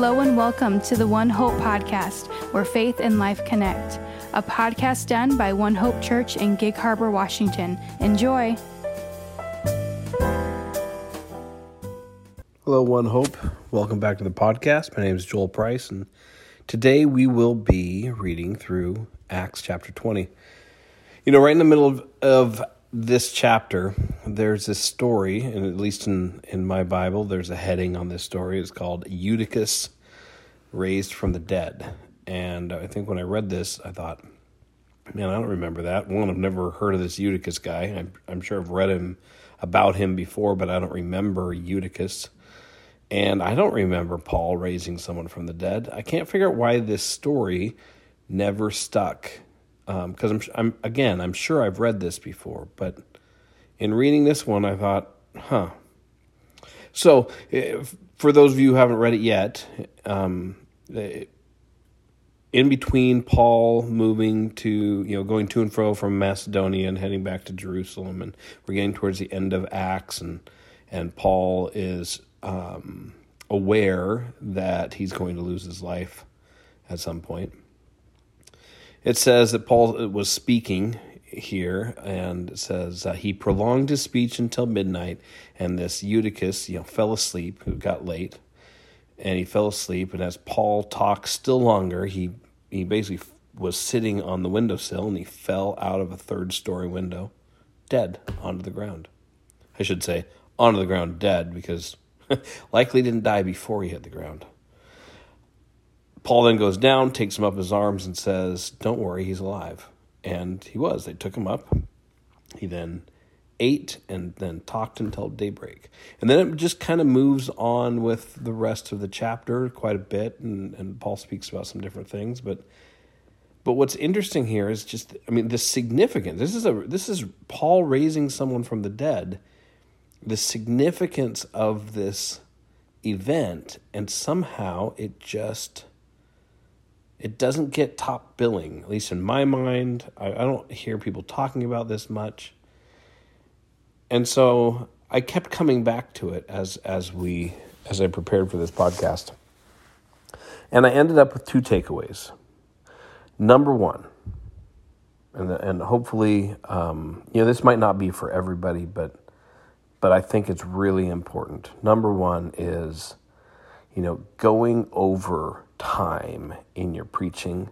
Hello and welcome to the One Hope podcast, where faith and life connect. A podcast done by One Hope Church in Gig Harbor, Washington. Enjoy. Hello, One Hope. Welcome back to the podcast. My name is Joel Price, and today we will be reading through Acts chapter 20. You know, right in the middle of, of this chapter, there's a story, and at least in, in my Bible, there's a heading on this story. It's called Eutychus Raised from the Dead. And I think when I read this, I thought, man, I don't remember that. One, I've never heard of this Eutychus guy. I'm, I'm sure I've read him about him before, but I don't remember Eutychus. And I don't remember Paul raising someone from the dead. I can't figure out why this story never stuck. Because um, I'm, I'm, again, I'm sure I've read this before, but in reading this one, I thought, huh. So, if, for those of you who haven't read it yet, um, in between Paul moving to, you know, going to and fro from Macedonia and heading back to Jerusalem, and we're getting towards the end of Acts, and and Paul is um, aware that he's going to lose his life at some point. It says that Paul was speaking here, and it says uh, he prolonged his speech until midnight, and this Eutychus, you know, fell asleep. Who got late, and he fell asleep. And as Paul talked still longer, he he basically was sitting on the windowsill, and he fell out of a third story window, dead onto the ground. I should say onto the ground, dead, because likely didn't die before he hit the ground. Paul then goes down, takes him up his arms, and says, Don't worry, he's alive. And he was. They took him up. He then ate and then talked until daybreak. And then it just kind of moves on with the rest of the chapter quite a bit, and, and Paul speaks about some different things. But but what's interesting here is just I mean the significance. This is a this is Paul raising someone from the dead the significance of this event and somehow it just it doesn't get top billing at least in my mind. I, I, don't hear people talking about this much. And so i kept coming back to it as as we as i prepared for this podcast. And i ended up with two takeaways. Number one and and hopefully um, you know this might not be for everybody but but I think it's really important. Number one is, you know, going over time in your preaching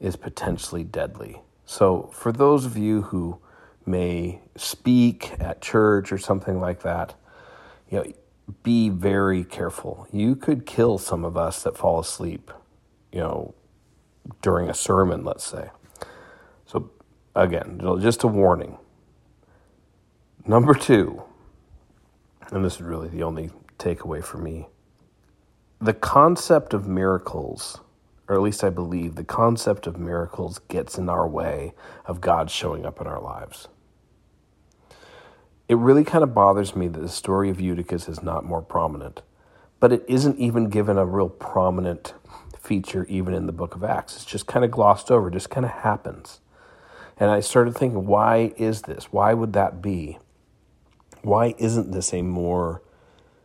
is potentially deadly. So, for those of you who may speak at church or something like that, you know, be very careful. You could kill some of us that fall asleep, you know, during a sermon, let's say. So, again, just a warning. Number two, and this is really the only takeaway for me the concept of miracles, or at least I believe the concept of miracles gets in our way of God showing up in our lives. It really kind of bothers me that the story of Eutychus is not more prominent, but it isn't even given a real prominent feature even in the book of Acts. It's just kind of glossed over, just kind of happens. And I started thinking, why is this? Why would that be? Why isn't this a more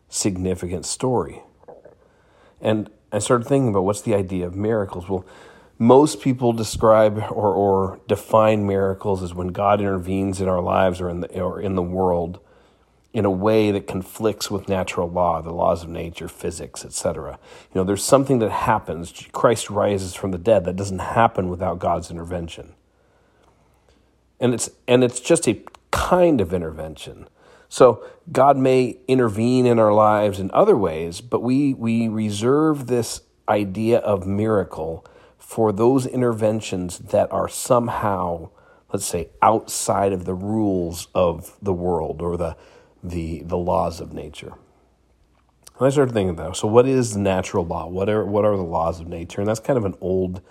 significant story? And I started thinking about what's the idea of miracles. Well, most people describe or, or define miracles as when God intervenes in our lives or in the or in the world in a way that conflicts with natural law, the laws of nature, physics, etc. You know, there's something that happens. Christ rises from the dead. That doesn't happen without God's intervention. And it's and it's just a kind of intervention. So God may intervene in our lives in other ways, but we, we reserve this idea of miracle for those interventions that are somehow, let's say, outside of the rules of the world or the, the, the laws of nature. And I started thinking that. So, what is the natural law? What are, what are the laws of nature? And that's kind of an old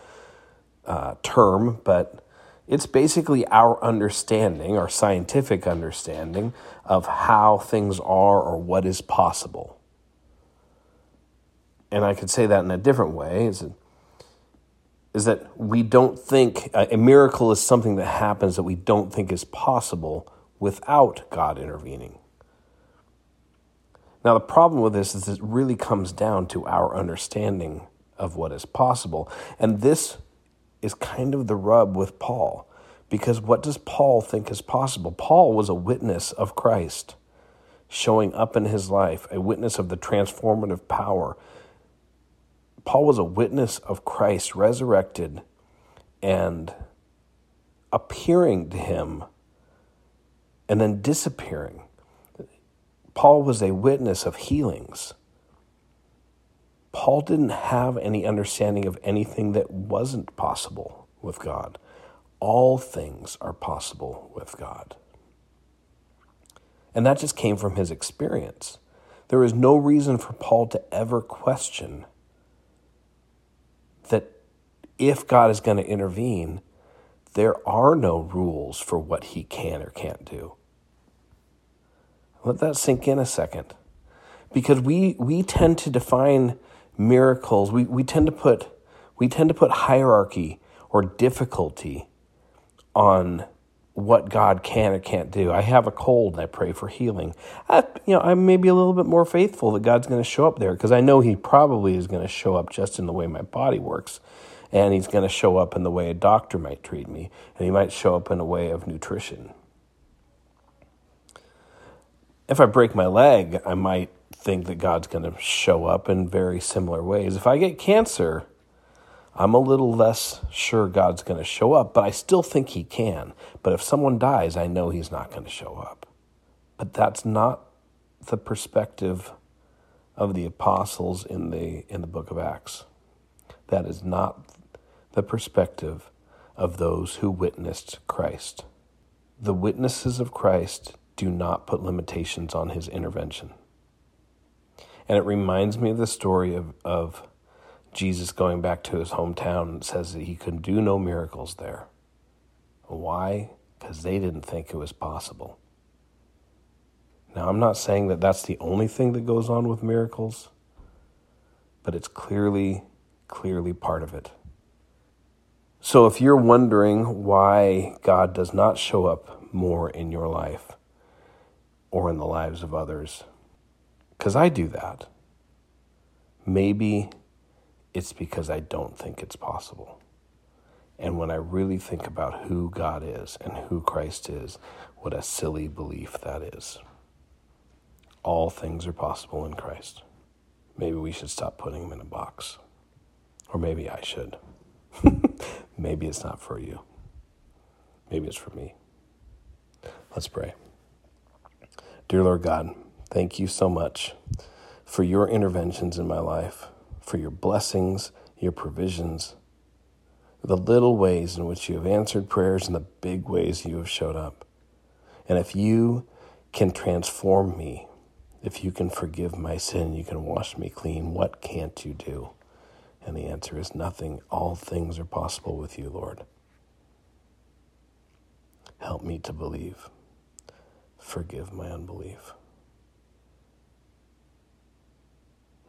uh, term, but it's basically our understanding, our scientific understanding of how things are or what is possible. And I could say that in a different way is that, is that we don't think a miracle is something that happens that we don't think is possible without God intervening. Now, the problem with this is it really comes down to our understanding of what is possible. And this is kind of the rub with Paul, because what does Paul think is possible? Paul was a witness of Christ showing up in his life, a witness of the transformative power. Paul was a witness of Christ resurrected and appearing to him and then disappearing. Paul was a witness of healings. Paul didn't have any understanding of anything that wasn't possible with God. All things are possible with God. And that just came from his experience. There is no reason for Paul to ever question that if God is going to intervene, there are no rules for what he can or can't do. Let that sink in a second. Because we, we tend to define miracles, we, we tend to put we tend to put hierarchy or difficulty on what God can or can't do. I have a cold and I pray for healing. I, you know, I'm maybe a little bit more faithful that God's going to show up there because I know He probably is going to show up just in the way my body works. And He's going to show up in the way a doctor might treat me. And He might show up in a way of nutrition. If I break my leg, I might think that God's going to show up in very similar ways. If I get cancer, I'm a little less sure God's going to show up, but I still think He can. But if someone dies, I know He's not going to show up. But that's not the perspective of the apostles in the in the book of Acts. That is not the perspective of those who witnessed Christ. The witnesses of Christ do not put limitations on his intervention. And it reminds me of the story of, of Jesus going back to his hometown and says that he could do no miracles there. Why? Because they didn't think it was possible. Now, I'm not saying that that's the only thing that goes on with miracles, but it's clearly, clearly part of it. So if you're wondering why God does not show up more in your life or in the lives of others, because I do that. Maybe it's because I don't think it's possible. And when I really think about who God is and who Christ is, what a silly belief that is. All things are possible in Christ. Maybe we should stop putting him in a box. Or maybe I should. maybe it's not for you. Maybe it's for me. Let's pray. Dear Lord God, Thank you so much for your interventions in my life, for your blessings, your provisions, the little ways in which you have answered prayers, and the big ways you have showed up. And if you can transform me, if you can forgive my sin, you can wash me clean, what can't you do? And the answer is nothing. All things are possible with you, Lord. Help me to believe. Forgive my unbelief. In